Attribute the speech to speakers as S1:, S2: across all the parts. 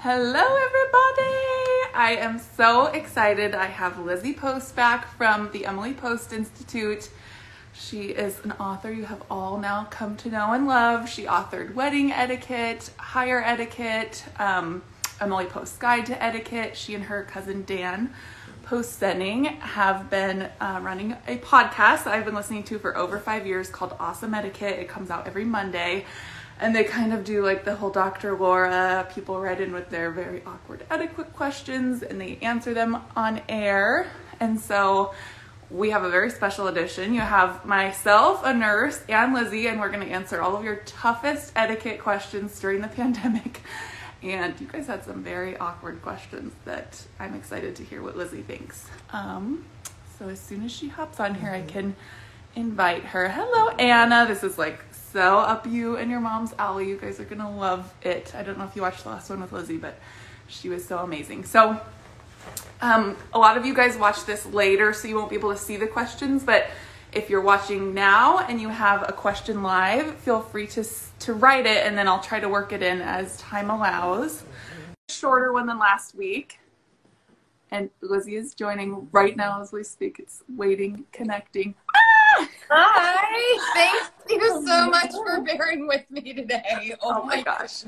S1: Hello, everybody! I am so excited. I have Lizzie Post back from the Emily Post Institute. She is an author you have all now come to know and love. She authored Wedding Etiquette, Higher Etiquette, um, Emily Post Guide to Etiquette. She and her cousin Dan Post Senning have been uh, running a podcast that I've been listening to for over five years called Awesome Etiquette. It comes out every Monday and they kind of do like the whole Dr. Laura. People write in with their very awkward etiquette questions and they answer them on air. And so we have a very special edition. You have myself, a nurse, and Lizzie, and we're going to answer all of your toughest etiquette questions during the pandemic. And you guys had some very awkward questions that I'm excited to hear what Lizzie thinks. Um, so as soon as she hops on here, I can invite her. Hello, Anna. This is like so up you and your mom's alley. You guys are gonna love it. I don't know if you watched the last one with Lizzie, but she was so amazing. So, um, a lot of you guys watch this later, so you won't be able to see the questions. But if you're watching now and you have a question live, feel free to to write it, and then I'll try to work it in as time allows. Shorter one than last week. And Lizzie is joining right now as we speak. It's waiting, connecting.
S2: Hi. Thank you oh so much for bearing with me today. Oh,
S1: oh my, my gosh.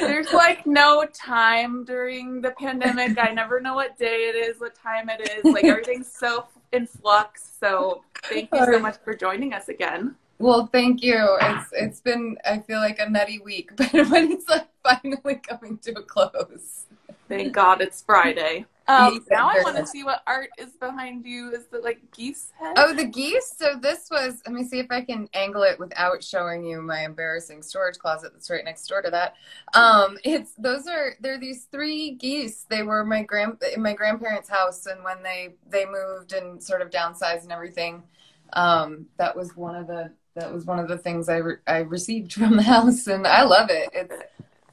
S1: There's like no time during the pandemic. I never know what day it is, what time it is. Like everything's so in flux. So thank you so much for joining us again.
S2: Well, thank you. It's it's been I feel like a nutty week, but but it's like finally coming to a close.
S1: Thank God it's Friday. Um, now I want to see what art is behind you. Is it like geese head?
S2: Oh, the geese. So this was. Let me see if I can angle it without showing you my embarrassing storage closet that's right next door to that. Um, it's those are they're these three geese. They were my grand in my grandparents' house, and when they they moved and sort of downsized and everything, um, that was one of the that was one of the things I re- I received from the house, and I love it. It's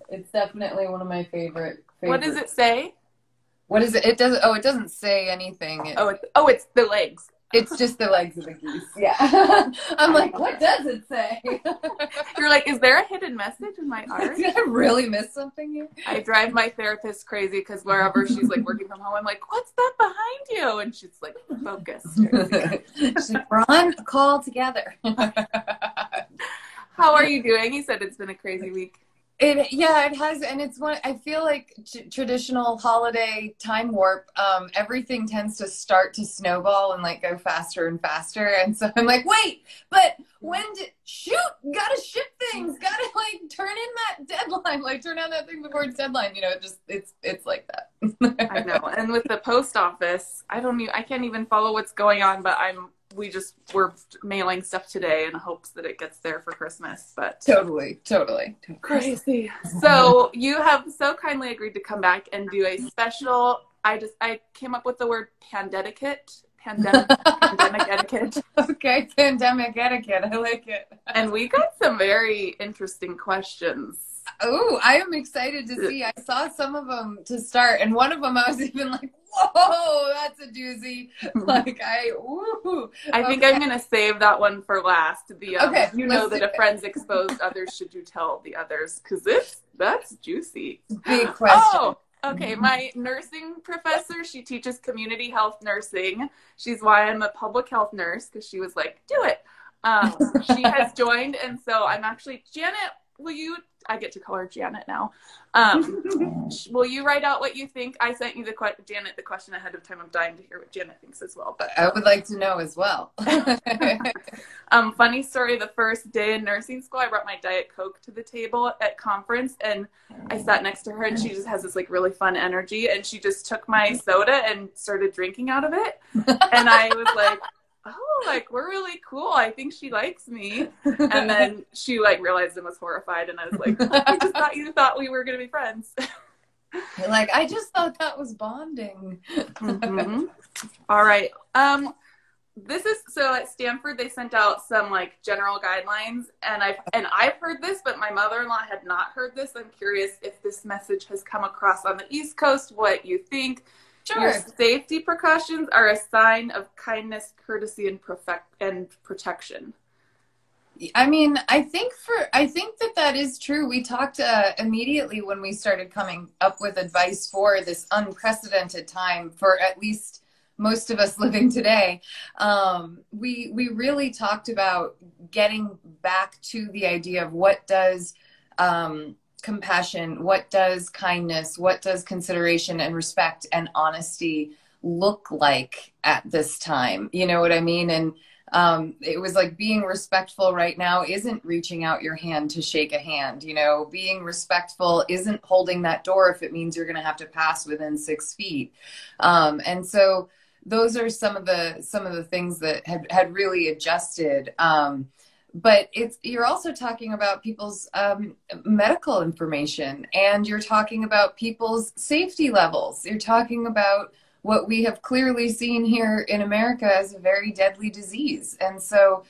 S2: it's definitely one of my favorite. favorite.
S1: What does it say?
S2: What is it? It doesn't. Oh, it doesn't say anything. It,
S1: oh, it's, oh, it's the legs.
S2: It's just the legs of the geese. Yeah. I'm like, what does it say?
S1: You're like, is there a hidden message in my art?
S2: Did I really miss something here?
S1: I drive my therapist crazy because wherever she's like working from home, I'm like, what's that behind you? And she's like, focused.
S2: she's like, we're on a call together.
S1: How are you doing? You said it's been a crazy week.
S2: It yeah, it has, and it's one. I feel like t- traditional holiday time warp. Um, everything tends to start to snowball and like go faster and faster, and so I'm like, wait, but when did shoot? Gotta ship things. Gotta like turn in that deadline. Like turn on that thing before its deadline. You know, it just it's it's like that.
S1: I know, and with the post office, I don't I can't even follow what's going on, but I'm we just were mailing stuff today in hopes that it gets there for Christmas. But
S2: totally, totally, totally.
S1: crazy. So you have so kindly agreed to come back and do a special. I just I came up with the word pandemic pandemic pandemic etiquette.
S2: Okay, pandemic etiquette. I like it.
S1: And we got some very interesting questions.
S2: Oh, I am excited to see. I saw some of them to start, and one of them I was even like, "Whoa, that's a doozy!" like I, ooh.
S1: I think okay. I'm gonna save that one for last. The um, okay, you know that a friend's exposed others. Should you tell the others? Because this that's juicy.
S2: Big question.
S1: Oh, Okay, my nursing professor, she teaches community health nursing. She's why I'm a public health nurse because she was like, do it. Um, she has joined, and so I'm actually Janet. Will you I get to call her Janet now. Um, will you write out what you think? I sent you the que- Janet the question ahead of time. I'm dying to hear what Janet thinks as well.
S2: But I would like to know as well.
S1: um, funny story: the first day in nursing school, I brought my diet coke to the table at conference, and I sat next to her, and she just has this like really fun energy, and she just took my soda and started drinking out of it, and I was like oh, like we're really cool. I think she likes me. And then she like realized and was horrified, and I was like, I just thought you thought we were gonna be friends.
S2: Like, I just thought that was bonding.
S1: Mm-hmm. All right. Um, this is so at Stanford they sent out some like general guidelines, and I've and I've heard this, but my mother-in-law had not heard this. I'm curious if this message has come across on the East Coast. What you think? Sure. Your safety precautions are a sign of kindness, courtesy, and perfect and protection.
S2: I mean, I think for I think that that is true. We talked uh, immediately when we started coming up with advice for this unprecedented time for at least most of us living today. Um, we we really talked about getting back to the idea of what does um, compassion, what does kindness, what does consideration and respect and honesty look like at this time? You know what I mean? And um, it was like being respectful right now isn't reaching out your hand to shake a hand. You know, being respectful isn't holding that door if it means you're going to have to pass within six feet. Um, and so those are some of the some of the things that had had really adjusted. Um, but it's you're also talking about people's um, medical information and you're talking about people's safety levels you're talking about what we have clearly seen here in America as a very deadly disease. And so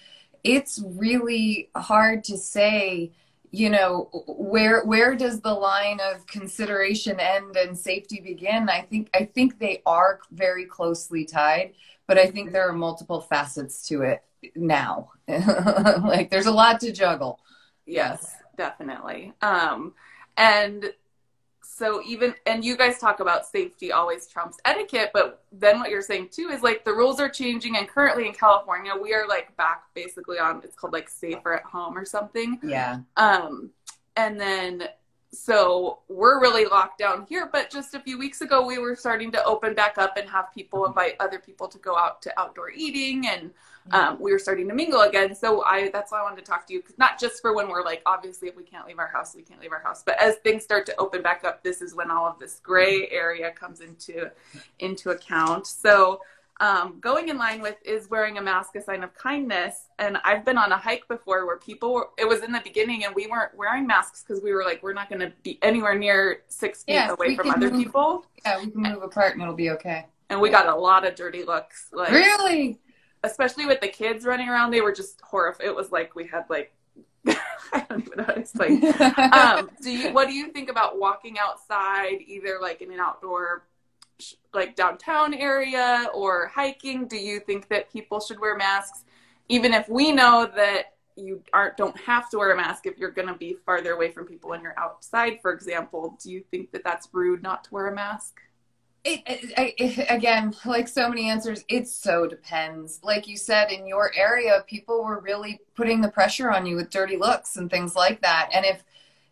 S2: it's really hard to say, you know, where where does the line of consideration end and safety begin? I think I think they are very closely tied, but I think there are multiple facets to it now. like there's a lot to juggle.
S1: Yes, definitely. Um and so even and you guys talk about safety always trumps etiquette but then what you're saying too is like the rules are changing and currently in california we are like back basically on it's called like safer at home or something
S2: yeah
S1: um and then so we're really locked down here but just a few weeks ago we were starting to open back up and have people invite other people to go out to outdoor eating and um, we were starting to mingle again. So I that's why I wanted to talk to you because not just for when we're like obviously if we can't leave our house, we can't leave our house, but as things start to open back up, this is when all of this gray area comes into into account. So um, going in line with is wearing a mask a sign of kindness. And i've been on a hike before where people were, it was in the beginning and we weren't wearing masks because we were like we're not going to be anywhere near six feet yes, away from other
S2: move,
S1: people.
S2: Yeah we can move apart and it'll be okay.
S1: And we got a lot of dirty looks
S2: like really?
S1: Especially with the kids running around, they were just horrified. It was like we had like I don't even know how to explain. um, do you what do you think about walking outside, either like in an outdoor like downtown area or hiking? Do you think that people should wear masks, even if we know that you aren't don't have to wear a mask if you're going to be farther away from people when you're outside, for example? Do you think that that's rude not to wear a mask?
S2: It, it, it, again, like so many answers, it so depends. Like you said, in your area, people were really putting the pressure on you with dirty looks and things like that. And if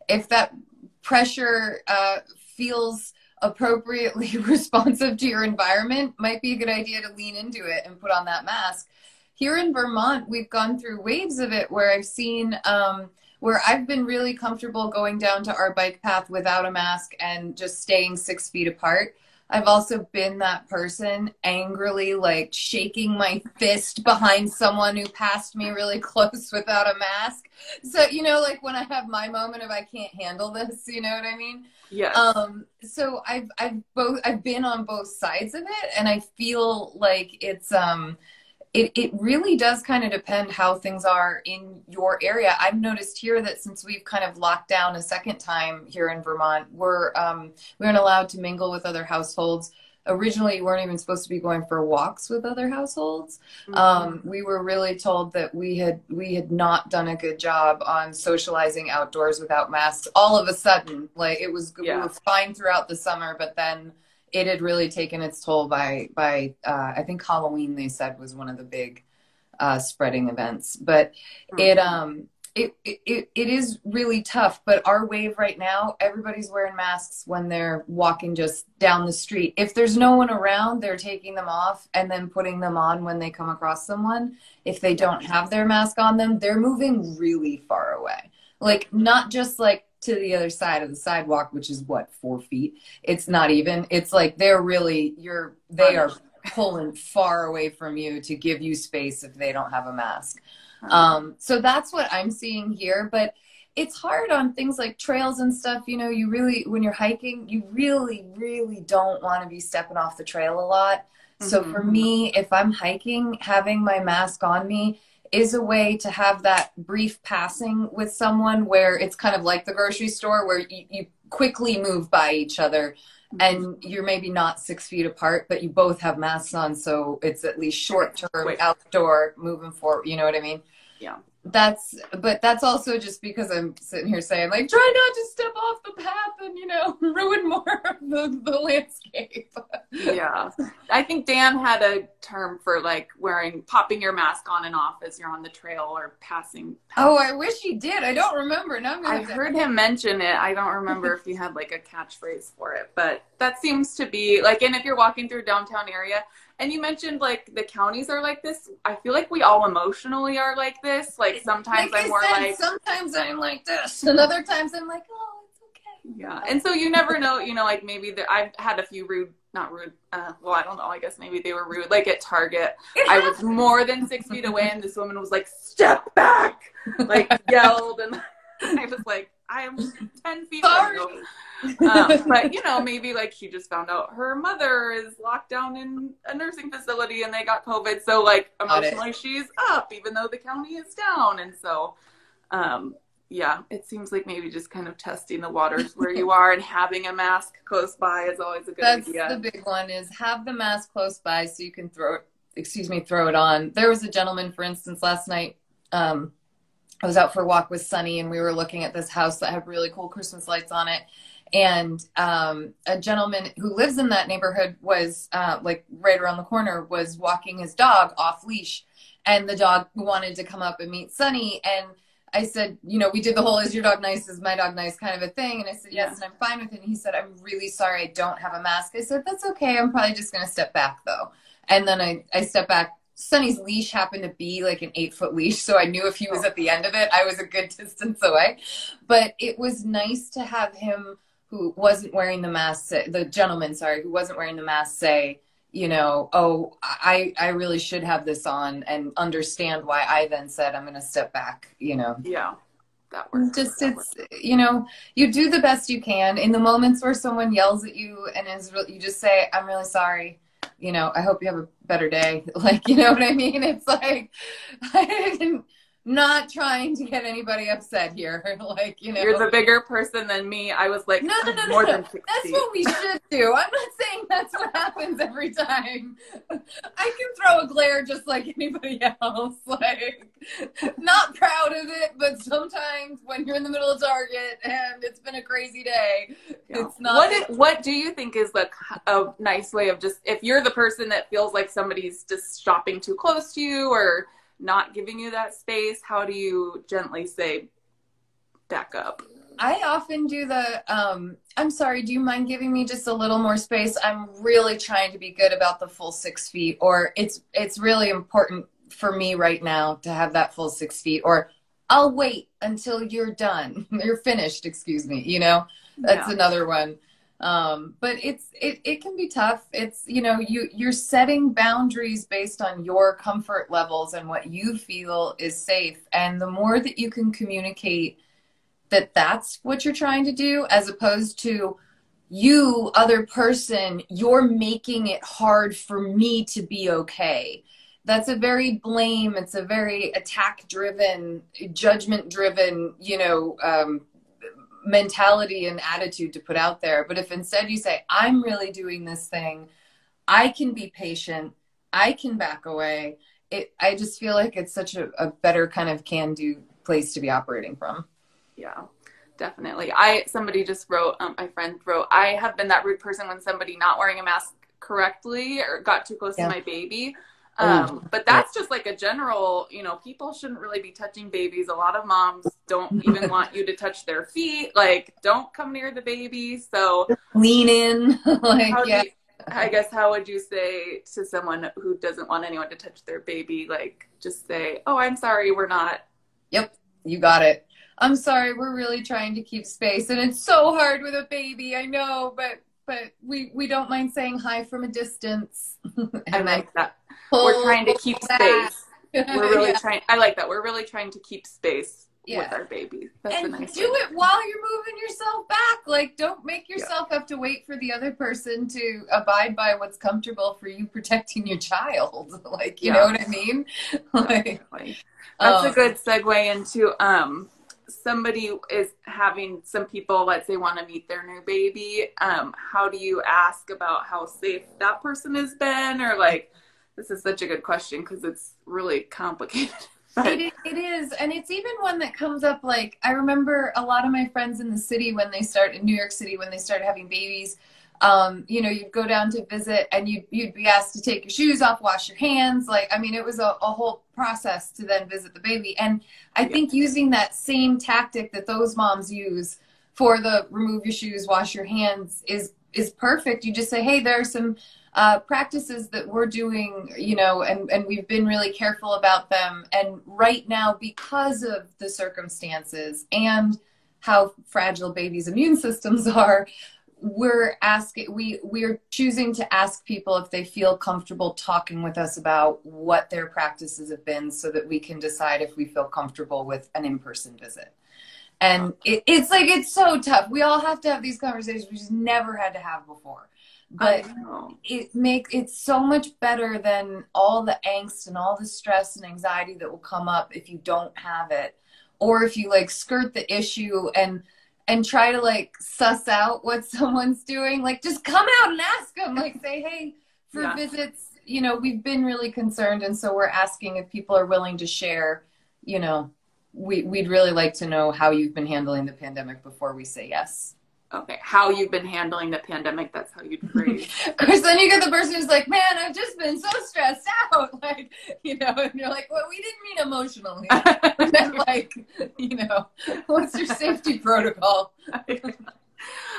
S2: if that pressure uh, feels appropriately responsive to your environment, might be a good idea to lean into it and put on that mask. Here in Vermont, we've gone through waves of it where I've seen. Um, where I've been really comfortable going down to our bike path without a mask and just staying six feet apart. I've also been that person angrily like shaking my fist behind someone who passed me really close without a mask. So, you know, like when I have my moment of I can't handle this, you know what I mean?
S1: Yeah.
S2: Um so I've I've both I've been on both sides of it and I feel like it's um it, it really does kind of depend how things are in your area. I've noticed here that since we've kind of locked down a second time here in Vermont, we're um, we aren't allowed to mingle with other households. Originally, you weren't even supposed to be going for walks with other households. Mm-hmm. Um, we were really told that we had we had not done a good job on socializing outdoors without masks. All of a sudden, like it was yeah. we were fine throughout the summer, but then it had really taken its toll by by uh, I think Halloween they said was one of the big uh, spreading events, but mm-hmm. it um it, it it is really tough. But our wave right now, everybody's wearing masks when they're walking just down the street. If there's no one around, they're taking them off and then putting them on when they come across someone. If they don't have their mask on them, they're moving really far away. Like not just like to the other side of the sidewalk, which is what four feet. It's not even. It's like they're really you're they are pulling far away from you to give you space if they don't have a mask. Um, so that's what I'm seeing here, but it's hard on things like trails and stuff. You know, you really when you're hiking, you really really don't want to be stepping off the trail a lot. So mm-hmm. for me, if I'm hiking, having my mask on me is a way to have that brief passing with someone where it's kind of like the grocery store where you, you quickly move by each other mm-hmm. and you're maybe not six feet apart, but you both have masks on, so it's at least short term outdoor moving forward. You know what I mean?
S1: Yeah.
S2: That's but that's also just because I'm sitting here saying like try not to step off the path and you know ruin more of the, the landscape.
S1: yeah. I think Dan had a term for like wearing popping your mask on and off as you're on the trail or passing.
S2: Oh, I wish he did. I don't remember. Now
S1: i have heard him mention it. I don't remember if he had like a catchphrase for it, but that seems to be like and if you're walking through downtown area, and you mentioned like the counties are like this. I feel like we all emotionally are like this. Like sometimes like I'm more said, like
S2: sometimes I'm like this, and other times I'm like, oh, it's okay.
S1: Yeah, and so you never know. You know, like maybe the, I've had a few rude, not rude. Uh, well, I don't know. I guess maybe they were rude. Like at Target, I was more than six feet away, and this woman was like, "Step back!" Like yelled, and I was like, "I am ten feet." Sorry um, but you know, maybe like she just found out her mother is locked down in a nursing facility and they got COVID. So like emotionally, she's up even though the county is down. And so, um, yeah, it seems like maybe just kind of testing the waters where you are and having a mask close by is always a good
S2: That's
S1: idea.
S2: the big one is have the mask close by so you can throw it, excuse me, throw it on. There was a gentleman, for instance, last night. Um, I was out for a walk with Sunny and we were looking at this house that had really cool Christmas lights on it. And um, a gentleman who lives in that neighborhood was uh, like right around the corner was walking his dog off leash. And the dog wanted to come up and meet sunny. And i said you know we did the whole is your dog nice? Is my dog nice? kind of a thing. And i said yes yeah. and i'm fine with it. And he said i'm really sorry i don't have a mask. I said that's okay i'm probably just going to step back though. And then i i stepped back Sunny's leash happened to be like an eight foot leash, so I knew if he was at the end of it, I was a good distance away. But it was nice to have him who wasn't wearing the mask, say, the gentleman, sorry, who wasn't wearing the mask say, you know, oh, I, I really should have this on and understand why I then said I'm going to step back, you know.
S1: Yeah. That works.
S2: Just
S1: that
S2: it's works. you know you do the best you can in the moments where someone yells at you and is re- you just say I'm really sorry you know I hope you have a better day. Like you know what I mean? It's like I didn't not trying to get anybody upset here. like, you know.
S1: You're the bigger person than me. I was like,
S2: no, no, no,
S1: more
S2: no.
S1: than 60.
S2: That's what we should do. I'm not saying that's what happens every time. I can throw a glare just like anybody else. Like, not proud of it, but sometimes when you're in the middle of Target and it's been a crazy day, yeah. it's not.
S1: What, is, what do you think is like a nice way of just, if you're the person that feels like somebody's just shopping too close to you or, not giving you that space, how do you gently say, back up?
S2: I often do the, um, I'm sorry, do you mind giving me just a little more space? I'm really trying to be good about the full six feet, or it's, it's really important for me right now to have that full six feet, or I'll wait until you're done. you're finished, excuse me. You know, that's yeah. another one um, but it's it, it can be tough. It's you know you you're setting boundaries based on your comfort levels and what you feel is safe. And the more that you can communicate that that's what you're trying to do as opposed to you other person you're making it hard for me to be okay. That's a very blame it's a very attack driven judgment driven you know um, mentality and attitude to put out there. But if instead you say, I'm really doing this thing, I can be patient, I can back away, it, I just feel like it's such a, a better kind of can do place to be operating from.
S1: Yeah definitely i somebody just wrote um, my friend wrote i have been that rude person when somebody not wearing a mask correctly or got too close yeah. to my baby um, but that's just like a general, you know, people shouldn't really be touching babies. A lot of moms don't even want you to touch their feet. Like, don't come near the baby. So
S2: lean in. like, yeah.
S1: You, I guess how would you say to someone who doesn't want anyone to touch their baby? Like, just say, "Oh, I'm sorry, we're not."
S2: Yep, you got it. I'm sorry, we're really trying to keep space, and it's so hard with a baby. I know, but but we we don't mind saying hi from a distance.
S1: I like that we're trying to keep space. We're really yeah. trying. I like that. We're really trying to keep space yeah. with our baby.
S2: That's and nice do it while you're moving yourself back. Like, don't make yourself yeah. have to wait for the other person to abide by what's comfortable for you protecting your child. like, you know what I mean?
S1: like, that's um, a good segue into um somebody is having some people let's say want to meet their new baby um how do you ask about how safe that person has been or like this is such a good question because it's really complicated.
S2: It, it is, and it's even one that comes up. Like I remember a lot of my friends in the city when they start in New York City when they start having babies. Um, you know, you'd go down to visit, and you'd you'd be asked to take your shoes off, wash your hands. Like I mean, it was a, a whole process to then visit the baby. And I
S1: Yeah.
S2: think using that same tactic that those moms use for the remove your shoes, wash your hands is is perfect. You just say, hey, there are some uh, practices that we're doing, you know, and, and we've been really careful about them. And right now, because of the circumstances and how fragile babies' immune systems are, we're asking we we're choosing to ask people if they feel comfortable talking with us about what their practices have been so that we can decide if we feel comfortable with an in-person visit. And it, it's like it's so tough. We all have to have these conversations we just never had to have before. But it make it's so much better than all the angst and all the stress and anxiety that will come up if you don't have it or if you like skirt the issue and and try to like suss out what someone's doing. Like just come out and ask them like say hey for
S1: Yeah.
S2: visits you know we've been really concerned and so we're asking if people are willing to share you know. We, we'd really like to know how you've been handling the pandemic before we say yes
S1: Okay, how you've been handling the pandemic? That's how you'd phrase.
S2: Of course, then you get the person who's like, "Man, I've just been so stressed out," like you know, and you're like, "Well, we didn't mean emotionally." We meant like, you know, what's your safety protocol?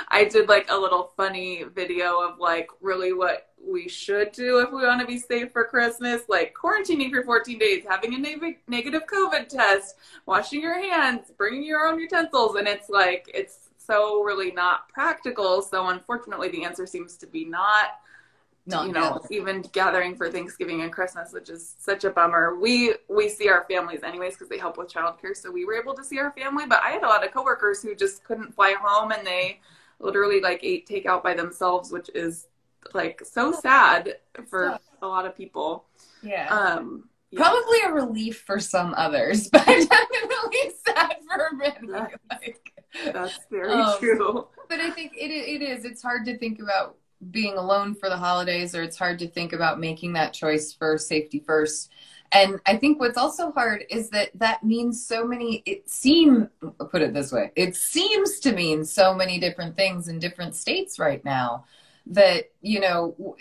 S1: I did like a little funny video of like really what we should do if we want to be safe for Christmas, like quarantining for 14 days, having a neg- negative COVID test, washing your hands, bringing your own utensils, and it's like it's so really not practical. So unfortunately, the answer seems to be not
S2: Not
S1: you know even gathering for thanksgiving and christmas which is such a bummer we we see our families anyways because they help with childcare so we were able to see our family but i had a lot of coworkers who just couldn't fly home and they literally like ate takeout by themselves which is like so sad for a lot of people
S2: yeah.
S1: um yeah.
S2: Probably a relief for some others, but definitely sad for many. Like,
S1: that's very
S2: Um,
S1: true
S2: but I think it it is. It's hard to think about being alone for the holidays, or it's hard to think about making that choice for safety first. And I think what's also hard is that that means so many. It seem I'll put it this way: it seems to mean so many different things in different states right now. That you know, w-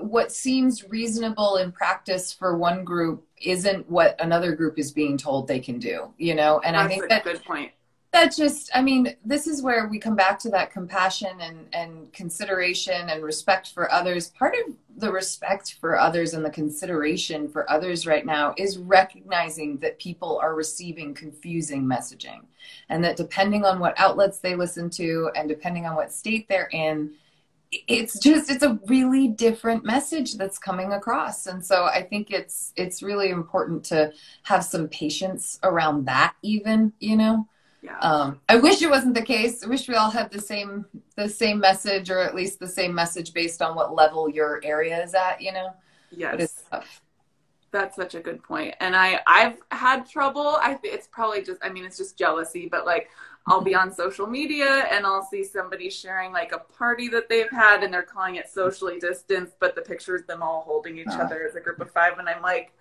S2: what seems reasonable in practice for one group isn't what another group is being told they can do. You know, and I think
S1: that's
S2: think
S1: a
S2: that
S1: good point
S2: that just i mean this is where we come back to that compassion and and consideration and respect for others. Part of the respect for others and the consideration for others right now is recognizing that people are receiving confusing messaging and that depending on what outlets they listen to and depending on what state they're in it's just it's a really different message that's coming across. And so i think it's it's really important to have some patience around that even you know
S1: yeah
S2: um, I wish it wasn't the case. I wish we all had the same the same message, or at least the same message based on what level your area is at. You know,
S1: yes
S2: but it's tough.
S1: That's such a good point. And I I've had trouble. I think it's probably just I mean it's just jealousy, but like I'll be on social media and I'll see somebody sharing like a party that they've had and they're calling it socially distanced, but the picture is them all holding each
S2: Oh.
S1: other as a group of five and I'm like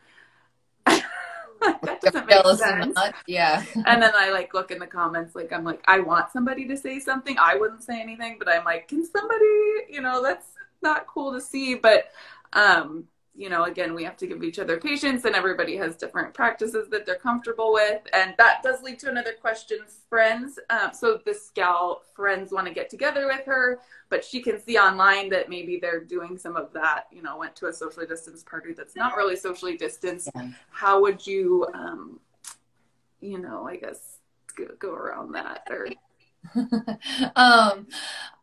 S1: that doesn't make sense.
S2: not, yeah.
S1: And then I like look in the comments, like I'm like, I want somebody to say something. I wouldn't say anything, but I'm like, can somebody, you know, that's not cool to see. But um, you know, again, we have to give each other patience and everybody has different practices that they're comfortable with. And that does lead to another question, friends. Um, so this gal friends want to get together with her, but she can see online that maybe they're doing some of that, you know, went to a socially distanced party that's not really socially distanced.
S2: Yeah.
S1: How would you, um, you know, I guess go, go around that or
S2: um,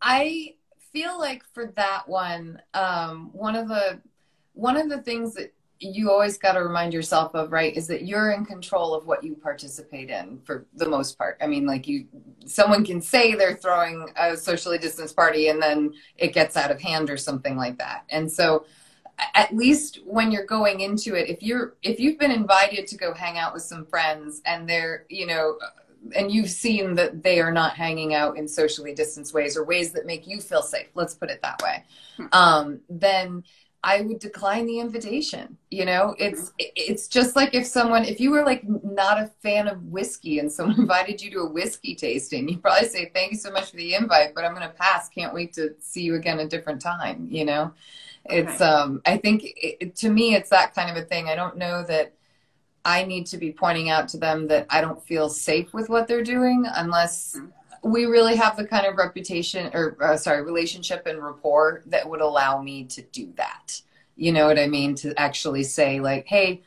S2: I feel like for that one, um, one of the one of the things that you always got to remind yourself of, right, is that you're in control of what you participate in for the most part. I mean, like you, someone can say they're throwing a socially distanced party and then it gets out of hand or something like that. And so, at least when you're going into it, if you're if you've been invited to go hang out with some friends and they're, you know, and you've seen that they are not hanging out in socially distanced ways or ways that make you feel safe let's put it that way um, then I would decline the invitation. You know, it's it's just like if someone if you were like not a fan of whiskey and someone invited you to a whiskey tasting, you probably say thank you so much for the invite, but I'm going to pass. Can't wait to see you again a different time. You know, okay. it's um I think it, to me it's that kind of a thing. I don't know that I need to be pointing out to them that I don't feel safe with what they're doing unless. Mm-hmm we really have the kind of reputation or uh, sorry relationship and rapport that would allow me to do that. You know what i mean? To actually say like hey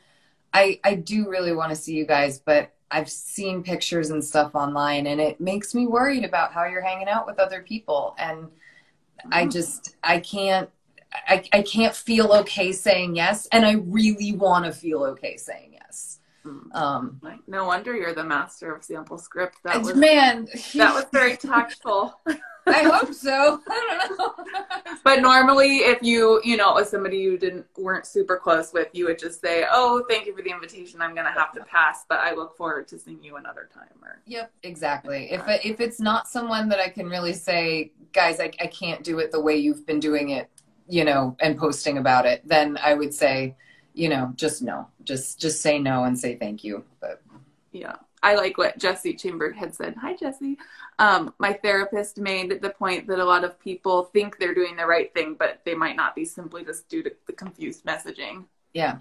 S2: i i do really want to see you guys but i've seen pictures and stuff online and it makes me worried about how you're hanging out with other people. And i just i can't I, I can't feel okay saying yes and i really want to feel okay saying yes
S1: um, no wonder you're the master of sample script.
S2: That was man.
S1: that was very tactful.
S2: I hope so. I don't know.
S1: but normally, if you you know with somebody you didn't weren't super close with, you would just say, "Oh, thank you for the invitation. I'm gonna have to pass, but I look forward to seeing you another time." Or
S2: yep, exactly. If it, if it's not someone that I can really say, guys, I I can't do it the way you've been doing it, you know, and posting about it, then I would say you know, just no, just just say no and say thank you. But
S1: yeah, I like what Jesse Chamberg had said. Hi, Jesse. Um, my therapist made the point that a lot of people think they're doing the right thing, but they might not be simply just due to the confused messaging.
S2: Yeah,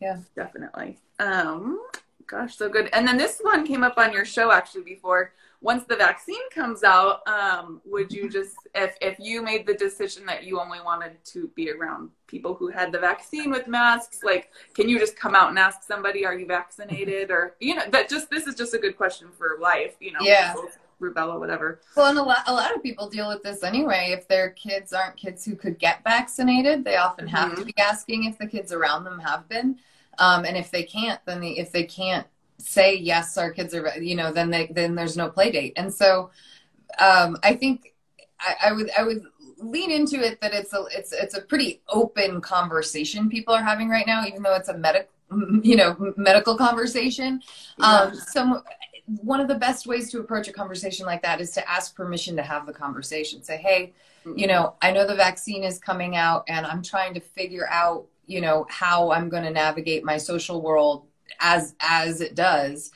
S2: yeah,
S1: definitely. Um, gosh, so good. And then this one came up on your show actually before once the vaccine comes out, um, would you just, if, if you made the decision that you only wanted to be around people who had the vaccine with masks, like, can you just come out and ask somebody, are you vaccinated? Or, you know, that just, this is just a good question for life, you know?
S2: Yeah.
S1: Rubella, whatever.
S2: Well, and a lot, a lot of people deal with this anyway. If their kids aren't kids who could get vaccinated, they often have mm-hmm. to be asking if the kids around them have been. Um, and if they can't, then the, if they can't say yes our kids are you know then they then there's no play date. And so um, i think I, I, would i would lean into it that it's a it's it's a pretty open conversation people are having right now even though it's a medical you know medical conversation. Yeah. um some one of the best ways to approach a conversation like that is to ask permission to have the conversation. Say hey you know i know the vaccine is coming out and i'm trying to figure out you know how i'm going to navigate my social world as as it does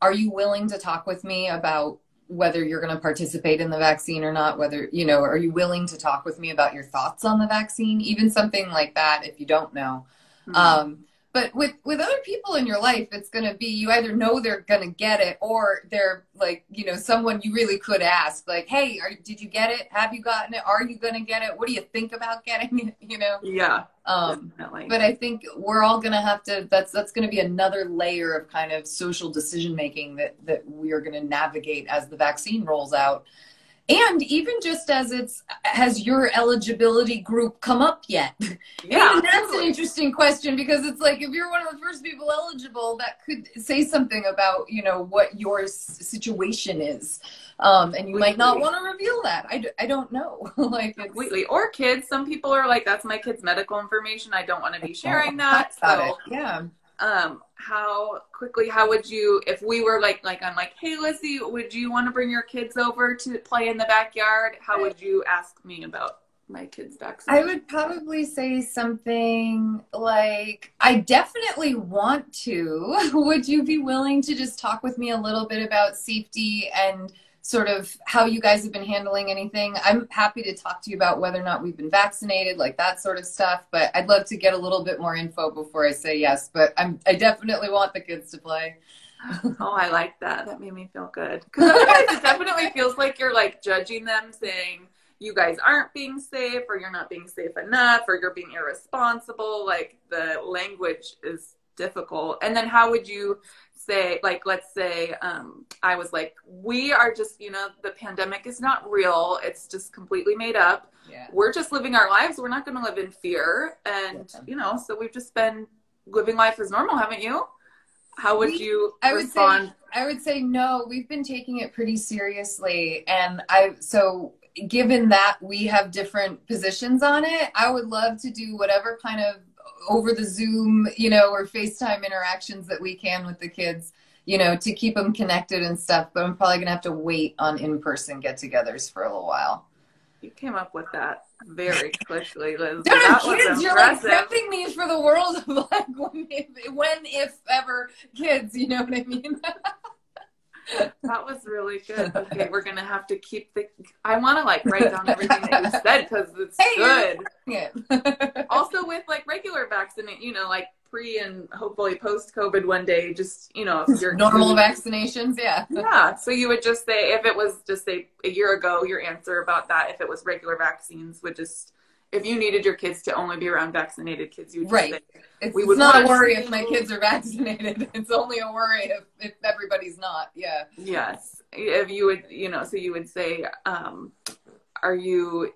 S2: are you willing to talk with me about whether you're going to participate in the vaccine or not? Whether you know are you willing to talk with me about your thoughts on the vaccine? Even something like that if you don't know. Mm-hmm. um, but with with other people in your life it's going to be you either know they're going to get it or they're like you know someone you really could ask like hey are, did you get it? Have you gotten it? Are you going to get it? What do you think about getting it? You know?
S1: Yeah.
S2: Um definitely. but i think we're all going to have to that's that's going to be another layer of kind of social decision making that that we are going to navigate as the vaccine rolls out and even just as it's has your eligibility group come up yet?
S1: Yeah
S2: and that's totally. an interesting question because it's like if you're one of the first people eligible that could say something about you know what your situation is. Um, and you completely. might not want to reveal that. I, I don't know. Like
S1: completely. Or kids. Some people are like that's my kid's medical information. I don't want to be sharing that.
S2: so yeah
S1: um how quickly how would you if we were like like i'm like hey lizzie would you want to bring your kids over to play in the backyard how would you ask me about my kids vaccination?
S2: i would probably say something like i definitely want to would you be willing to just talk with me a little bit about safety and sort of how you guys have been handling anything. I'm happy to talk to you about whether or not we've been vaccinated, like that sort of stuff. But I'd love to get a little bit more info before I say yes. But I'm I definitely want the kids to play.
S1: oh, I like that. That made me feel good. Because it definitely feels like you're like judging them, saying you guys aren't being safe, or you're not being safe enough, or you're being irresponsible. Like the language is difficult. And then how would you say like let's say um, i was like we are just you know the pandemic is not real it's just completely made up
S2: yeah.
S1: we're just living our lives we're not going to live in fear and yeah. you know so we've just been living life as normal haven't you how would we, you
S2: I
S1: respond?
S2: would say I would say no. We've been taking it pretty seriously, and I so given that we have different positions on it, I would love to do whatever kind of over the Zoom, you know, or FaceTime interactions that we can with the kids, you know, to keep them connected and stuff. But I'm probably gonna have to wait on in-person get togethers for a little while.
S1: You came up with that very quickly, Liz.
S2: Dude,
S1: that
S2: kids, you're like prepping me for the world of like when if, when, if ever, kids. You know what I mean?
S1: that was really good. Okay, we're gonna have to keep the. I want to like write down everything that you said because it's
S2: Hey,
S1: good. Also with like regular vaccinate, you know, like pre and hopefully post COVID one day, just you know, if you're
S2: Normal vaccinations, yeah.
S1: Yeah, so you would just say if it was just say a year ago, your answer about that, if it was regular vaccines, would just if you needed your kids to only be around vaccinated kids, you would
S2: Right.
S1: say,
S2: It's,
S1: We
S2: it's
S1: would
S2: not a worry if my kids are vaccinated. It's only a worry if, if everybody's not. Yeah.
S1: yes. If you would, you know, so you would say, um, are you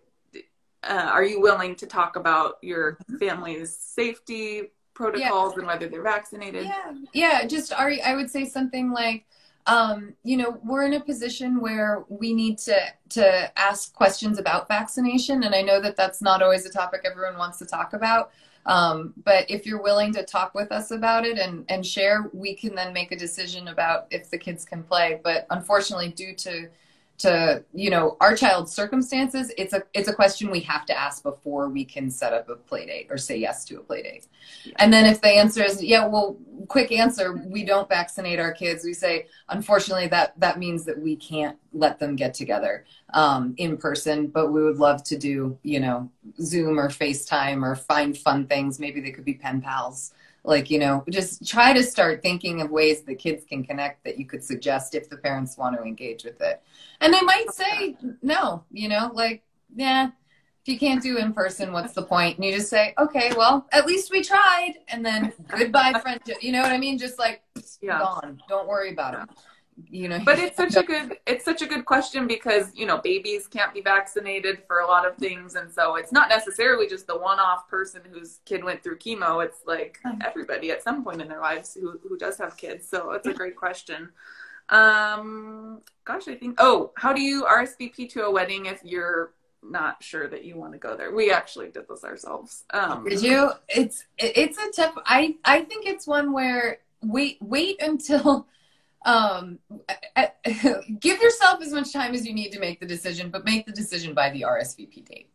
S1: uh, are you willing to talk about your family's safety protocols and whether they're vaccinated?
S2: Yeah. Yeah. Just are I would say something like, um, you know, we're in a position where we need to to ask questions about vaccination, and I know that that's not always a topic everyone wants to talk about. Um, but if you're willing to talk with us about it and and share, we can then make a decision about if the kids can play. But unfortunately, due to to you know our child's circumstances it's a it's a question we have to ask before we can set up a play date or say yes to a play date. And then if the answer is yeah well quick answer we don't vaccinate our kids. We say unfortunately that that means that we can't let them get together um, in person but we would love to do you know zoom or facetime or find fun things. Maybe they could be pen pals like you know just try to start thinking of ways that kids can connect that you could suggest if the parents want to engage with it. And they might say no you know like yeah if you can't do in person what's the point? and you just say okay well at least we tried. And then goodbye friendship. You know what i mean? Just like
S1: Yeah.
S2: gone. Don't worry about it you know
S1: but it's such a good it's such a good question because you know babies can't be vaccinated for a lot of things. And so it's not necessarily just the one-off person whose kid went through chemo. It's like everybody at some point in their lives who, who does have kids. So it's a great question. Um gosh i think oh how do you rsvp to a wedding if you're not sure that you want to go there? We actually did this ourselves. Um
S2: Did you? It's it's a tough. I I think it's one where wait wait until um give yourself as much time as you need to make the decision, but make the decision by the RSVP date.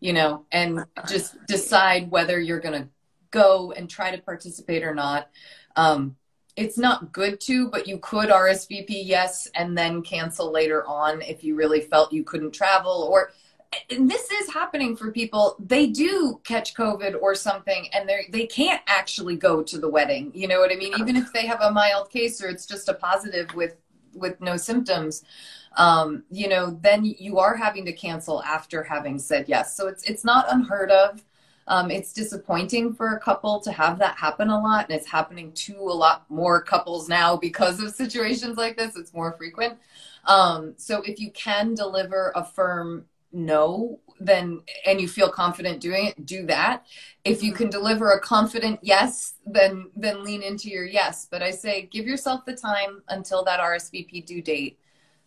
S2: You know, and just decide whether you're going to go and try to participate or not. Um, it's not good to, but you could RSVP yes and then cancel later on if you really felt you couldn't travel or and this is happening for people they do catch covid or something and they they can't actually go to the wedding you know what i mean? Even if they have a mild case or it's just a positive with with no symptoms um you know then you are having to cancel after having said yes. So it's it's not unheard of. Um, it's disappointing for a couple to have that happen a lot and it's happening to a lot more couples now because of situations like this. It's more frequent. Um, so if you can deliver a firm no then and you feel confident doing it do that. If you can deliver a confident yes then then lean into your yes. But i say give yourself the time until that rsvp due date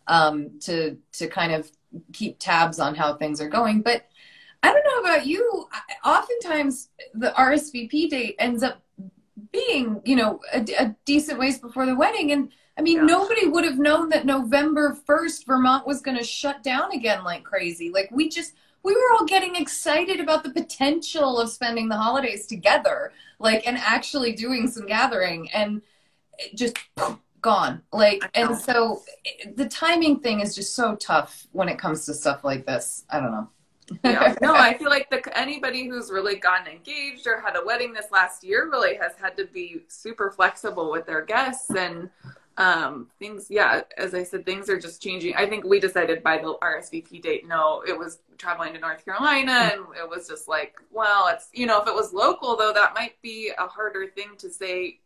S2: um, to to kind of keep tabs on how things are going. But i don't know about you. Oftentimes the rsvp date ends up being you know a, a decent ways before the wedding. And I mean,
S1: Yeah.
S2: nobody would have known that November 1st, Vermont was going to shut down again like crazy. Like, we just, we were all getting excited about the potential of spending the holidays together, like, and actually doing some gathering, and it just gone. Like, and so the timing thing is just so tough when it comes to stuff like this. I don't know.
S1: yeah. No, I feel like the, anybody who's really gotten engaged or had a wedding this last year really has had to be super flexible with their guests and um, things. Yeah, as I said, things are just changing. I think we decided by the RSVP date, no, it was traveling to North Carolina, and it was just like, well, it's you know, if it was local though, that might be a harder thing to say.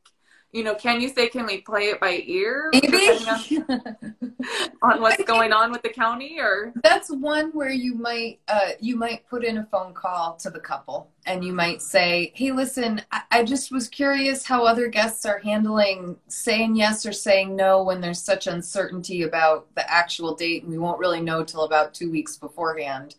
S1: You know, can you say, can we play it by ear? depending on- on what's going on with the county, or?
S2: That's one where you might uh, you might put in a phone call to the couple and you might say hey listen I, I just was curious how other guests are handling saying yes or saying no when there's such uncertainty about the actual date and we won't really know till about two weeks beforehand.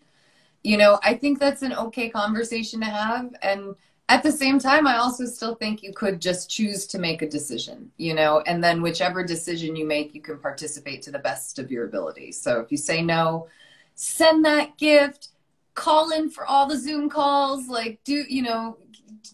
S2: You know i think that's an okay conversation to have and at the same time i also still think you could just choose to make a decision you know and then whichever decision you make you can participate to the best of your ability so if you say no send that gift, call in for all the Zoom calls, like do, you know,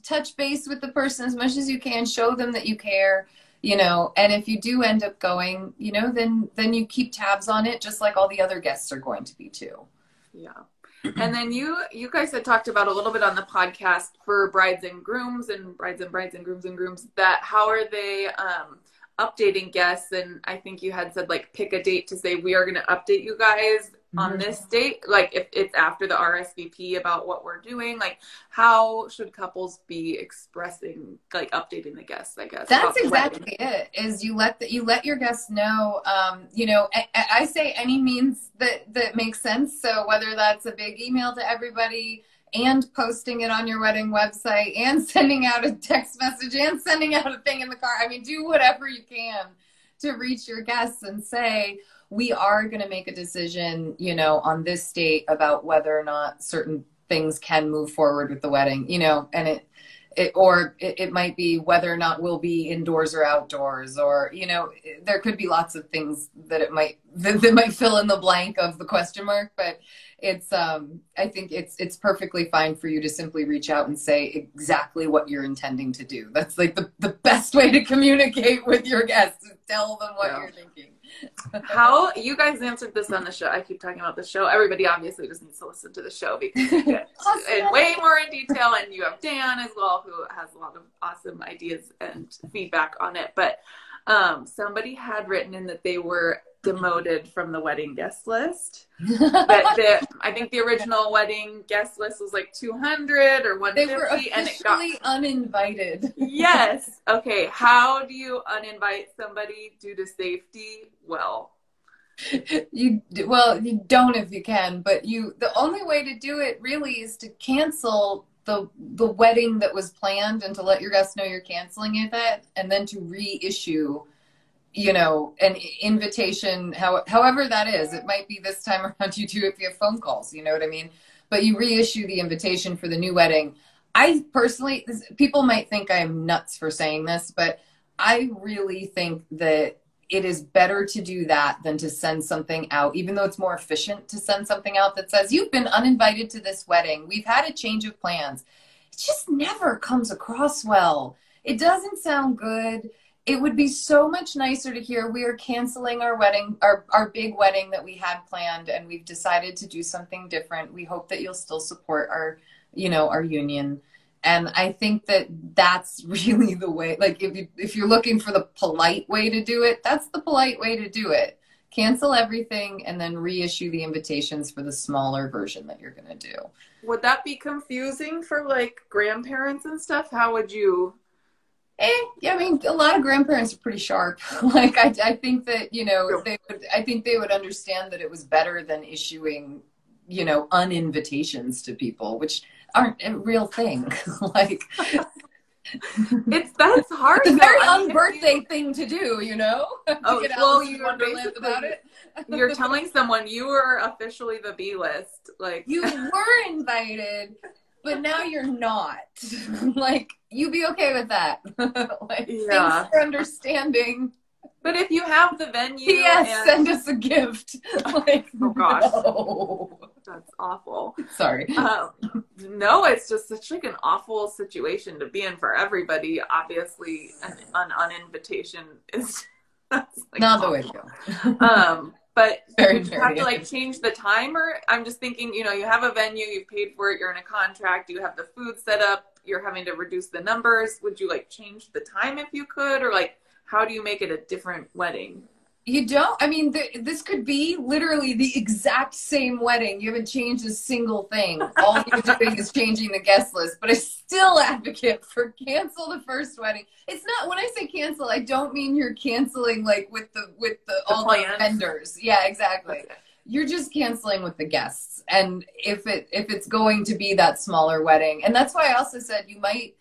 S2: touch base with the person as much as you can, show them that you care, you know, and if you do end up going, you know, then then you keep tabs on it just like all the other guests are going to be too.
S1: Yeah. And then you you guys had talked about a little bit on the podcast for brides and grooms and brides and brides and grooms and grooms that how are they um updating guests and I think you had said like pick a date to say we are going to update you guys. On this date like if it's after the RSVP about what we're doing like how should couples be expressing like updating the guests I guess
S2: That's exactly it is you let the, you let your guests know um you know I, I say any means that that makes sense so whether that's a big email to everybody and posting it on your wedding website and sending out a text message and sending out a thing in the car. I mean, do whatever you can to reach your guests and say, we are going to make a decision, you know, on this date about whether or not certain things can move forward with the wedding, you know, and it, it or it, it might be whether or not we'll be indoors or outdoors, or, you know, there could be lots of things that it might, that, that might fill in the blank of the question mark, but it's um i think it's it's perfectly fine for you to simply reach out and say exactly what you're intending to do that's like the, the best way to communicate with your guests tell them what yeah. you're thinking
S1: how you guys answered this on the show i keep talking about the show everybody obviously just needs to listen to the show because you get awesome. way more in detail and you have dan as well who has a lot of awesome ideas and feedback on it but um, somebody had written in that they were demoted from the wedding guest list. but the, I think the original wedding guest list was like 200 or 150,
S2: they were and it got uninvited.
S1: yes. Okay. How do you uninvite somebody due to safety? Well,
S2: you well you don't if you can, but you the only way to do it really is to cancel the the wedding that was planned and to let your guests know you're canceling it that and then to reissue you know, an invitation, how, however that is. It might be this time around you do if you have phone calls, you know what I mean? But you reissue the invitation for the new wedding. I personally, people might think I'm nuts for saying this, but I really think that it is better to do that than to send something out, even though it's more efficient to send something out that says, You've been uninvited to this wedding. We've had a change of plans. It just never comes across well. It doesn't sound good it would be so much nicer to hear we are canceling our wedding our, our big wedding that we had planned and we've decided to do something different. We hope that you'll still support our you know our union. And i think that that's really the way like if you if you're looking for the polite way to do it that's the polite way to do it. Cancel everything and then reissue the invitations for the smaller version that you're going to do.
S1: Would that be confusing for like grandparents and stuff? How would you
S2: Eh, yeah, I mean, a lot of grandparents are pretty sharp. like, I, I think that you know, they would. I think they would understand that it was better than issuing, you know, uninvitations to people, which aren't a real thing. like,
S1: it's that's hard.
S2: It's a very unbirthday you... thing to do, you know.
S1: Oh, to well, you Wonderland about it. you're telling someone you were officially the B list, like
S2: you were invited, but now you're not. like, you be okay with that. like, yeah. thanks for understanding.
S1: But if you have the venue,
S2: yes, and... send us a gift. like,
S1: oh gosh, no. that's awful.
S2: Sorry.
S1: Um, no, it's just such like an awful situation to be in for everybody. Obviously, an, an uninvitation is
S2: like not awful. the way to
S1: go. um, but very, you have to like change the timer. I'm just thinking, you know, you have a venue, you've paid for it, you're in a contract, you have the food set up, you're having to reduce the numbers. Would you like change the time if you could, or like how do you make it a different wedding?
S2: You don't. I mean, th- this could be literally the exact same wedding. You haven't changed a single thing. All you're doing is changing the guest list. But I still advocate for cancel the first wedding. It's not when I say cancel, I don't mean you're canceling like with the with the, the all plans. the vendors. Yeah, exactly. You're just canceling with the guests. And if it if it's going to be that smaller wedding, and that's why I also said you might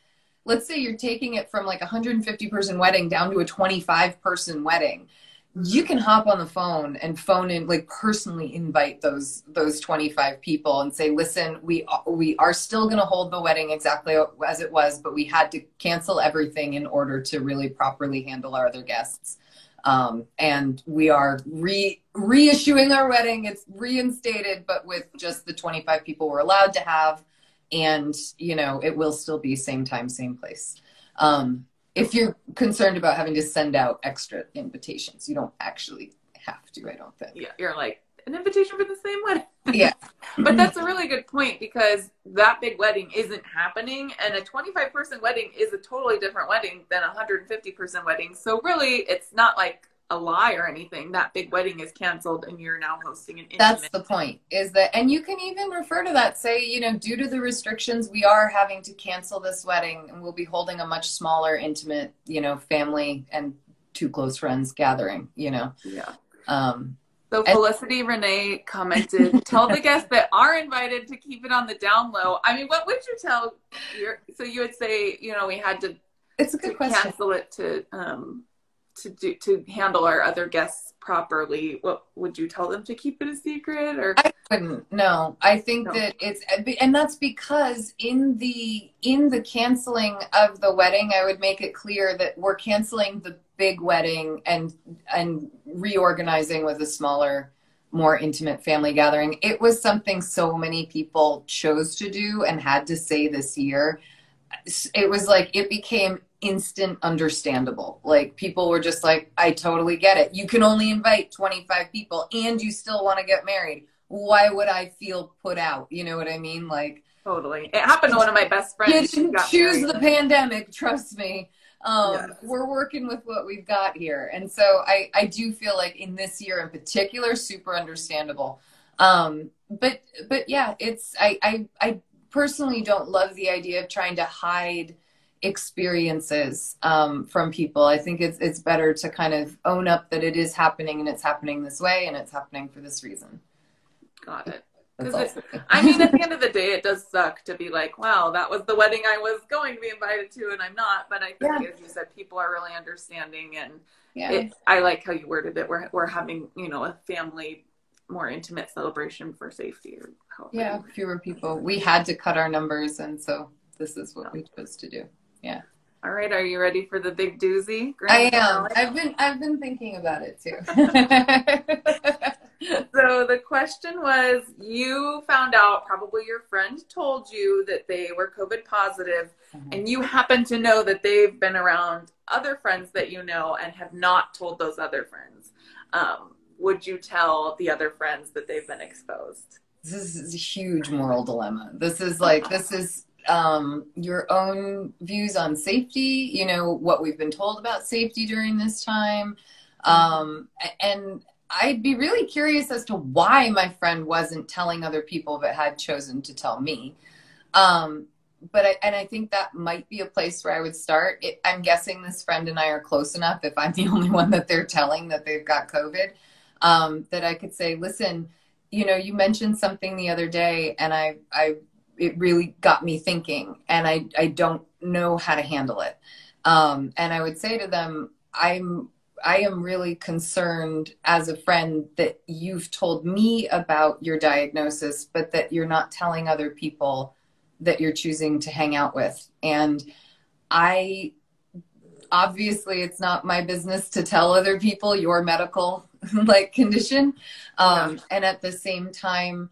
S2: let's say you're taking it from like a 150 person wedding down to a 25 person wedding you can hop on the phone and phone in like personally invite those those 25 people and say listen we we are still going to hold the wedding exactly as it was but we had to cancel everything in order to really properly handle our other guests Um, and we are re reissuing our wedding. It's reinstated, but with just the 25 people we're allowed to have. And, you know, it will still be same time, same place. Um, if you're concerned about having to send out extra invitations, you don't actually have to, I don't think.
S1: Yeah, you're like, an invitation for the same wedding.
S2: Yeah.
S1: but that's a really good point because that big wedding isn't happening and a 25 person wedding is a totally different wedding than a 150 person wedding. So really it's not like a lie or anything. That big wedding is canceled and you're now hosting an intimate.
S2: That's the point. Is that and you can even refer to that say, you know, due to the restrictions we are having to cancel this wedding and we'll be holding a much smaller intimate, you know, family and two close friends gathering, you know.
S1: Yeah.
S2: Um
S1: So Felicity Renee commented, "Tell the guests that are invited to keep it on the down low." I mean, what would you tell your? So you would say, you know, we had to,
S2: it's a good
S1: to
S2: question.
S1: cancel it to um to do to handle our other guests properly. What would you tell them to keep it a secret or?
S2: I wouldn't. No, I think
S1: No.
S2: that it's, and that's because in the in the canceling of the wedding, I would make it clear that we're canceling the big wedding and and reorganizing with a smaller, more intimate family gathering. It was something so many people chose to do and had to say this year. It was like it became instant understandable. Like people were just like, I totally get it. You can only invite 25 people and you still want to get married. Why would I feel put out? You know what I mean? Like
S1: Totally. It happened to one of my best friends.
S2: you didn't choose
S1: married.
S2: the pandemic, trust me. Um,
S1: Yes.
S2: We're working with what we've got here. And so I, I do feel like in this year in particular, super understandable. Um, but but yeah, it's I, I I personally don't love the idea of trying to hide experiences um, from people. I think it's it's better to kind of own up that it is happening and it's happening this way and it's happening for this reason.
S1: Got it. Is. I mean, at the end of the day, it does suck to be like, wow, that was the wedding I was going to be invited to, and I'm not. But I think,
S2: Yeah.
S1: as you said, people are really understanding, and
S2: yeah.
S1: it, I like how you worded it. We're we're having, you know, a family, more intimate celebration for safety, or however.
S2: yeah, fewer people. We had to cut our numbers, and so this is what we chose to do.
S1: All right, are you ready for the big doozy?
S2: I am. I've been. I've been thinking about it too.
S1: So the question was you found out, probably your friend told you that they were COVID positive, and you happen to know that they've been around other friends that you know and have not told those other friends. Um, would you tell the other friends that they've been exposed?
S2: this is a huge moral dilemma. This is like this is um, your own views on safety. You know what we've been told about safety during this time, um, and I'd be really curious as to why my friend wasn't telling other people but had chosen to tell me. Um, but I, and I think that might be a place where I would start. It, I'm guessing this friend and I are close enough. If I'm the only one that they're telling that they've got COVID, um, that I could say, listen, you know, you mentioned something the other day, and I, I, it really got me thinking, and I, I don't know how to handle it. Um, and I would say to them, I'm I am really concerned as a friend that you've told me about your diagnosis, but that you're not telling other people that you're choosing to hang out with. And I obviously it's not my business to tell other people your medical like condition. Um, and at the same time,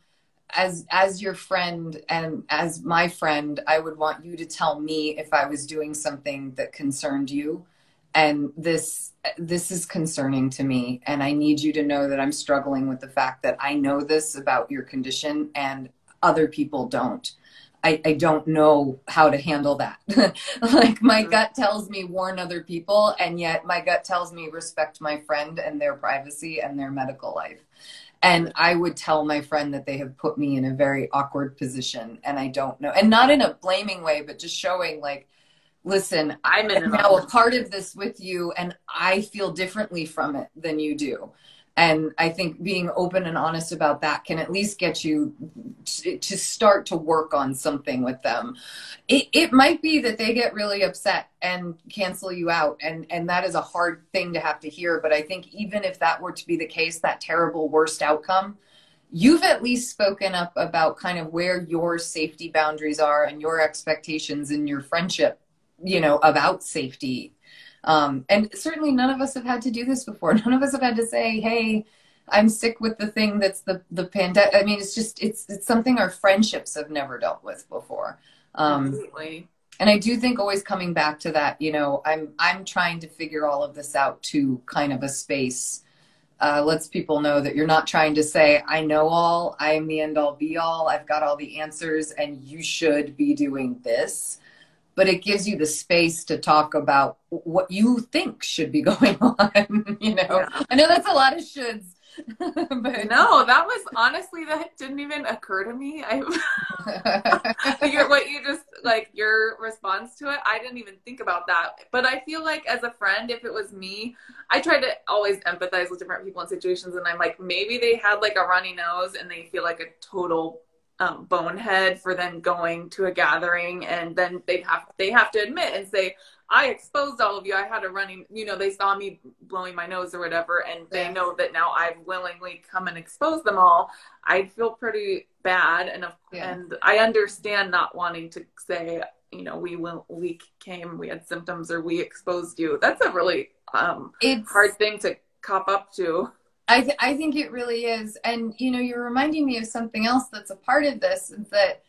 S2: as as your friend and as my friend, I would want you to tell me if I was doing something that concerned you. And this this is concerning to me. And i need you to know that i'm struggling with the fact that i know this about your condition and other people don't. I, I don't know how to handle that. Like my mm-hmm. gut tells me warn other people and yet my gut tells me respect my friend and their privacy and their medical life and i would tell my friend that they have put me in a very awkward position and i don't know and not in a blaming way but just showing like listen
S1: I'm in
S2: now a part of this with you and I feel differently from it than you do. And I think being open and honest about that can at least get you to, to start to work on something with them. It, it might be that they get really upset and cancel you out. And, and that is a hard thing to have to hear. But I think even if that were to be the case, that terrible worst outcome, you've at least spoken up about kind of where your safety boundaries are and your expectations in your friendship you know about safety Um, and certainly none of us have had to do this before. None of us have had to say, "Hey, I'm sick with the thing that's the the pandemic." I mean, it's just it's it's something our friendships have never dealt with before. Um,
S1: Absolutely.
S2: and I do think always coming back to that, you know, I'm I'm trying to figure all of this out to kind of a space. Uh, lets people know that you're not trying to say, I know all, I am the end all be all, I've got all the answers, and you should be doing this. But it gives you the space to talk about what you think should be going on. you know,
S1: Yeah.
S2: I know that's a lot of shoulds. but
S1: No, that was honestly that didn't even occur to me. I your what you just like your response to it i didn't even think about that but i feel like as a friend if it was me i try to always empathize with different people in situations and i'm like maybe they had like a runny nose and they feel like a total um, bonehead for them going to a gathering and then they have they have to admit and say i exposed all of you i had a running you know they saw me blowing my nose or whatever and they
S2: Yeah.
S1: know that now i've willingly come and exposed them all i'd feel pretty bad and of
S2: Yeah.
S1: and I understand not wanting to say, you know, we will, we came, we had symptoms, or we exposed you. That's a really um,
S2: it's
S1: hard thing to cop up to.
S2: I, th- I think it really is. And, you know, you're reminding me of something else that's a part of this is that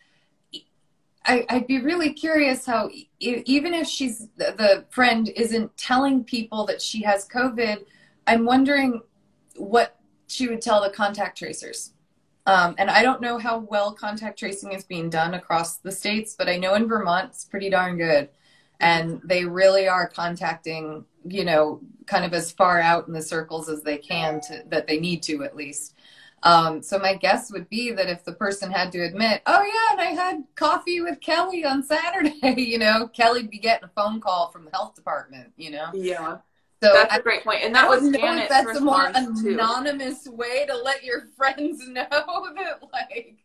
S2: I, I'd be really curious how, even if she's the the friend isn't telling people that she has COVID, I'm wondering what she would tell the contact tracers. Um, and I don't know how well contact tracing is being done across the states, but I know in Vermont it's pretty darn good. And they really are contacting, you know, kind of as far out in the circles as they can to that they need to at least. Um, so my guess would be that if the person had to admit, oh yeah, and I had coffee with Kelly on Saturday, you know, Kelly'd be getting a phone call from the health department, you know.
S1: Yeah,
S2: So
S1: that's
S2: I,
S1: a great point. And
S2: I
S1: that was
S2: don't know
S1: Janet's
S2: that's a more
S1: too.
S2: anonymous way to let your friends know that like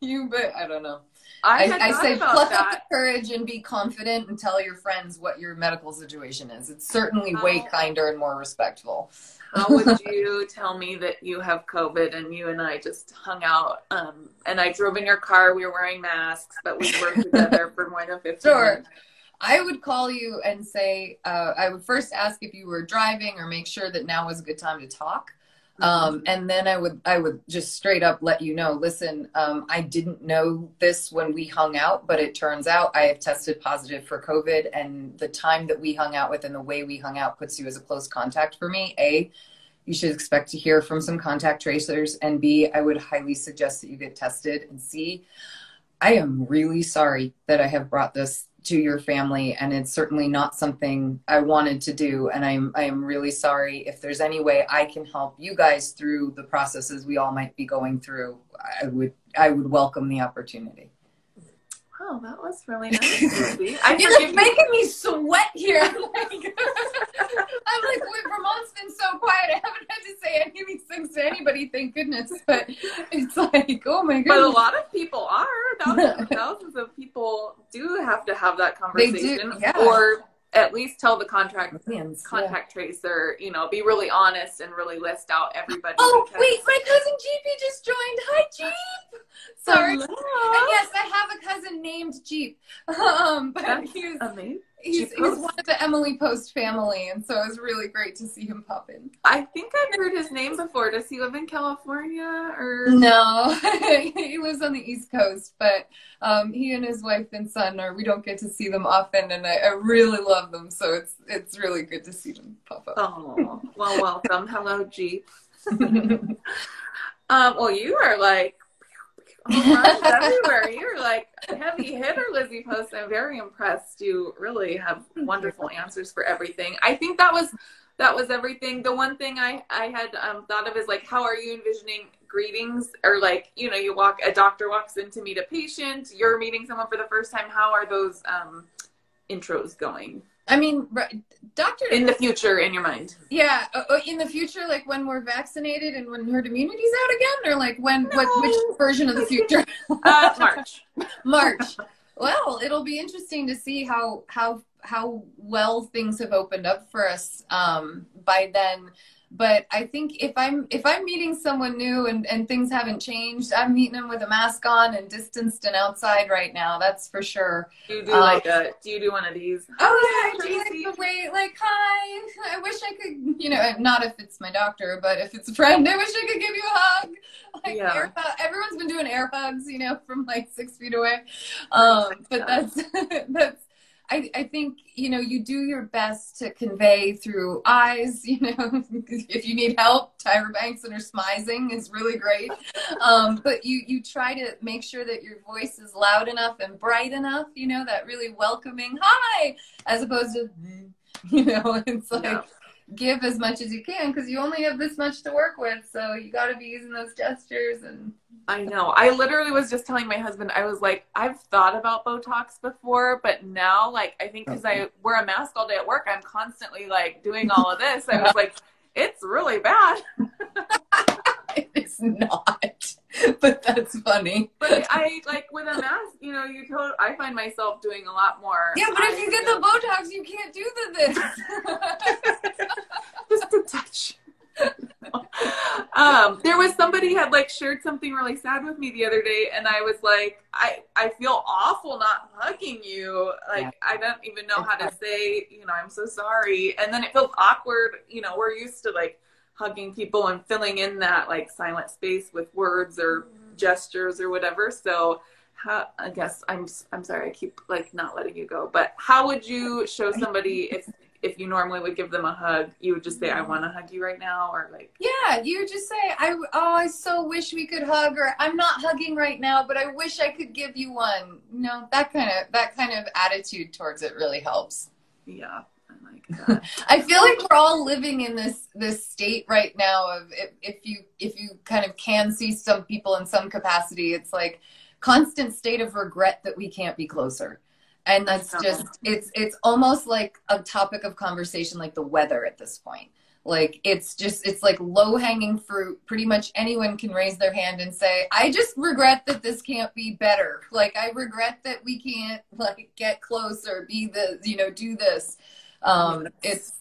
S2: you but I don't know.
S1: I,
S2: I, I say pluck up the courage and be confident and tell your friends what your medical situation is. It's certainly way kinder and more respectful.
S1: How would you tell me that you have COVID and you and I just hung out? Um, and I drove in your car. We were wearing masks, but we were together for more than 15
S2: Sure.
S1: minutes.
S2: I would call you and say, uh, I would first ask if you were driving or make sure that now was a good time to talk. Um, and then I would I would just straight up let you know. Listen, um, I didn't know this when we hung out, but it turns out I have tested positive for COVID, and the time that we hung out with and the way we hung out puts you as a close contact for me. A, you should expect to hear from some contact tracers, and B, I would highly suggest that you get tested. And C, I am really sorry that I have brought this to your family and it's certainly not something I wanted to do and I'm I am really sorry if there's any way I can help you guys through the processes we all might be going through I would I would welcome the opportunity.
S1: Oh, that was really nice. I
S2: You're like making me sweat here. I'm like, I'm like, wait, Vermont's been so quiet. I haven't had to say any of these things to anybody, thank goodness. But it's like, oh my god
S1: But a lot of people are. Thousands, thousands of people do have to have that
S2: They do,
S1: conversation,
S2: yeah.
S1: or at least tell the contract
S2: Millions, yeah.
S1: contact tracer. You know, be really honest and really list out everybody.
S2: Oh
S1: because-
S2: wait, my cousin Jeepy just joined. Hi Jeep. Sorry. And yes, I have a cousin named Jeep. Um, but
S1: That's amazing.
S2: He's, he's one of the Emily Post family, and so it was really great to see him pop in.
S1: I think I've heard his name before. Does he live in California or?
S2: No, he lives on the East Coast, but um, he and his wife and son are. We don't get to see them often, and I, I really love them. So it's it's really good to see them pop up.
S1: Oh, well, welcome. Hello, Jeep. Um, well, you are like everywhere. You're like heavy hitter, Lizzie Post. I'm very impressed. You really have wonderful answers for everything. I think that was that was everything. The one thing I I had um, thought of is like, how are you envisioning greetings? Or like, you know, you walk a doctor walks in to meet a patient. You're meeting someone for the first time. How are those um, intros going
S2: I mean, Doctor.
S1: in the future in your mind?
S2: Yeah, uh, uh, in the future, like when we're vaccinated and when herd immunity's out again, or like when what which version of the future?
S1: Uh, March.
S2: March. Well, it'll be interesting to see how how how well things have opened up for us um, by then. But I think if I'm if I'm meeting someone new and, and things haven't changed, I'm meeting them with a mask on and distanced and outside right now. That's for sure.
S1: Do you do um, like a do you do one of these?
S2: Oh yeah, do you like the way like hi. I wish I could you know not if it's my doctor, but if it's a friend, I wish I could give you a hug. Like yeah. air, everyone's been doing air hugs, you know, from like six feet away. Um, but that's that's I, I think you know you do your best to convey through eyes you know if you need help tyra banks and her smizing is really great um, but you you try to make sure that your voice is loud enough and bright enough you know that really welcoming hi as opposed to you know it's like yeah. Give as much as you can because you only have this much to work with so you got to be using those gestures and
S1: I know. I literally was just telling my husband, I was like, I've thought about Botox before, but now, like, I think because I wear a mask all day at work, I'm constantly like doing all of this. I was like, it's really bad.
S2: it's not, but that's funny.
S1: But I like with a mask, you know, you told I find myself doing a lot more.
S2: Yeah, but if you get the Botox, you can't do the
S1: this. Just a touch. um, there was somebody had like shared something really sad with me the other day, and I was like, I I feel awful not hugging you. Like yeah. I don't even know how to say, you know, I'm so sorry. And then it feels awkward. You know, we're used to like hugging people and filling in that like silent space with words or mm-hmm. gestures or whatever. So. How, I guess I'm I'm sorry I keep like not letting you go, but how would you show somebody if if you normally would give them a hug, you would just say, "I want to hug you right now," or like,
S2: yeah, you just say, "I oh, I so wish we could hug," or "I'm not hugging right now, but I wish I could give you one." You know, that kind of that kind of attitude towards it really helps.
S1: Yeah. I like that.
S2: I feel like we're all living in this this state right now of if, if you if you kind of can see some people in some capacity, it's like constant state of regret that we can't be closer. And that's just it's it's almost like a topic of conversation like the weather at this point. Like it's just it's like low hanging fruit. Pretty much anyone can raise their hand and say i just regret that this can't be better. Like i regret that we can't like get closer be the you know do this um it's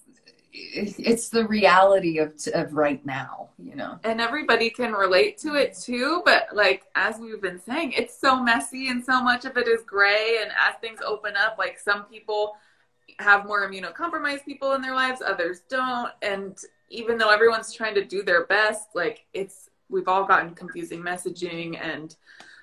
S2: it's the reality of of right now you know?
S1: And everybody can relate to it too but like as we've been saying it's so messy and so much of it is gray and as things open up like some people have more immunocompromised people in their lives others don't and even though everyone's trying to do their best like it's we've all gotten confusing messaging and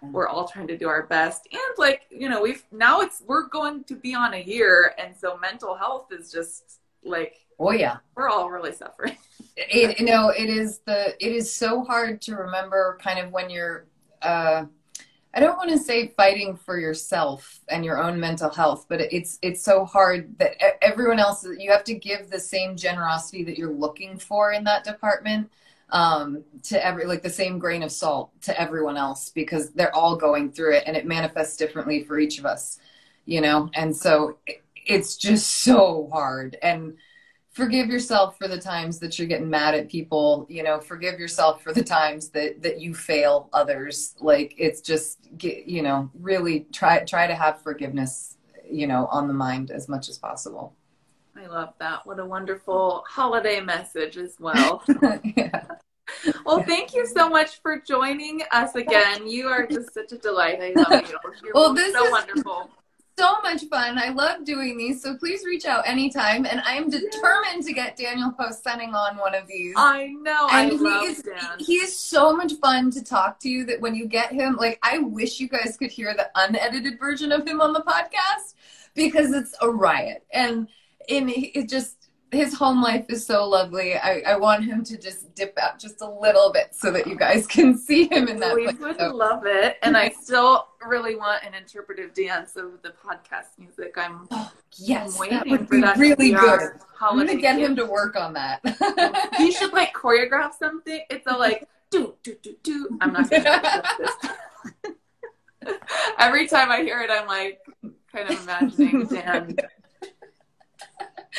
S1: we're all trying to do our best and like you know we've now it's we're going to be on a year and so mental health is just like
S2: Oh yeah,
S1: we're all really suffering.
S2: it, you know, it is the it is so hard to remember kind of when you're. Uh, I don't want to say fighting for yourself and your own mental health, but it's it's so hard that everyone else you have to give the same generosity that you're looking for in that department um, to every like the same grain of salt to everyone else because they're all going through it and it manifests differently for each of us, you know. And so it, it's just so hard. And forgive yourself for the times that you're getting mad at people you know? Forgive yourself for the times that that you fail others. Like it's just you know really try try to have forgiveness you know on the mind as much as possible
S1: i love that what a wonderful holiday message as well yeah. Well, thank you so much for joining us again. You are just such a delight. I love you. You're well, this so is wonderful
S2: so much fun. I love doing these, so please reach out anytime. And I am determined to get Daniel Post Senning on one of these.
S1: I know.
S2: And
S1: I
S2: he
S1: love
S2: is
S1: Dan.
S2: he is so much fun to talk to. That when you get him, like I wish you guys could hear the unedited version of him on the podcast because it's a riot. And in it just his home life is so lovely. I, I want him to just dip out just a little bit so that you guys can see him in that.
S1: We place. would so. love it, and I still really want an interpretive dance of the podcast music. I'm
S2: oh, yes, I'm that would be that really good. I'm gonna get him to work on that.
S1: he should like choreograph something. It's a like do do do do. I'm not gonna this. Every time I hear it, I'm like kind of imagining Dan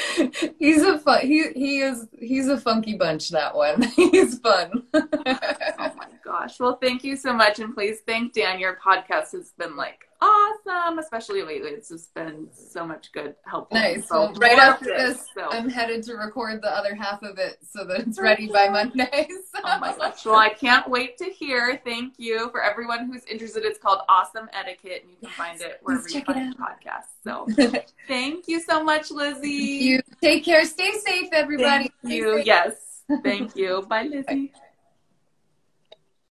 S2: he's a fun he he is he's a funky bunch that one he's fun
S1: oh my gosh. Well, thank you so much. And please thank Dan. Your podcast has been like awesome, especially lately. It's just been so much good help.
S2: Nice. So right after this, so. I'm headed to record the other half of it so that it's ready by Monday. So.
S1: Oh my gosh. Well, I can't wait to hear. Thank you for everyone who's interested. It's called Awesome Etiquette, and you can yes, find it wherever you find podcasts. So thank you so much, Lizzie.
S2: You take care. Stay safe, everybody.
S1: Thank you. Safe. Yes. Thank you. Bye, Lizzie. Bye.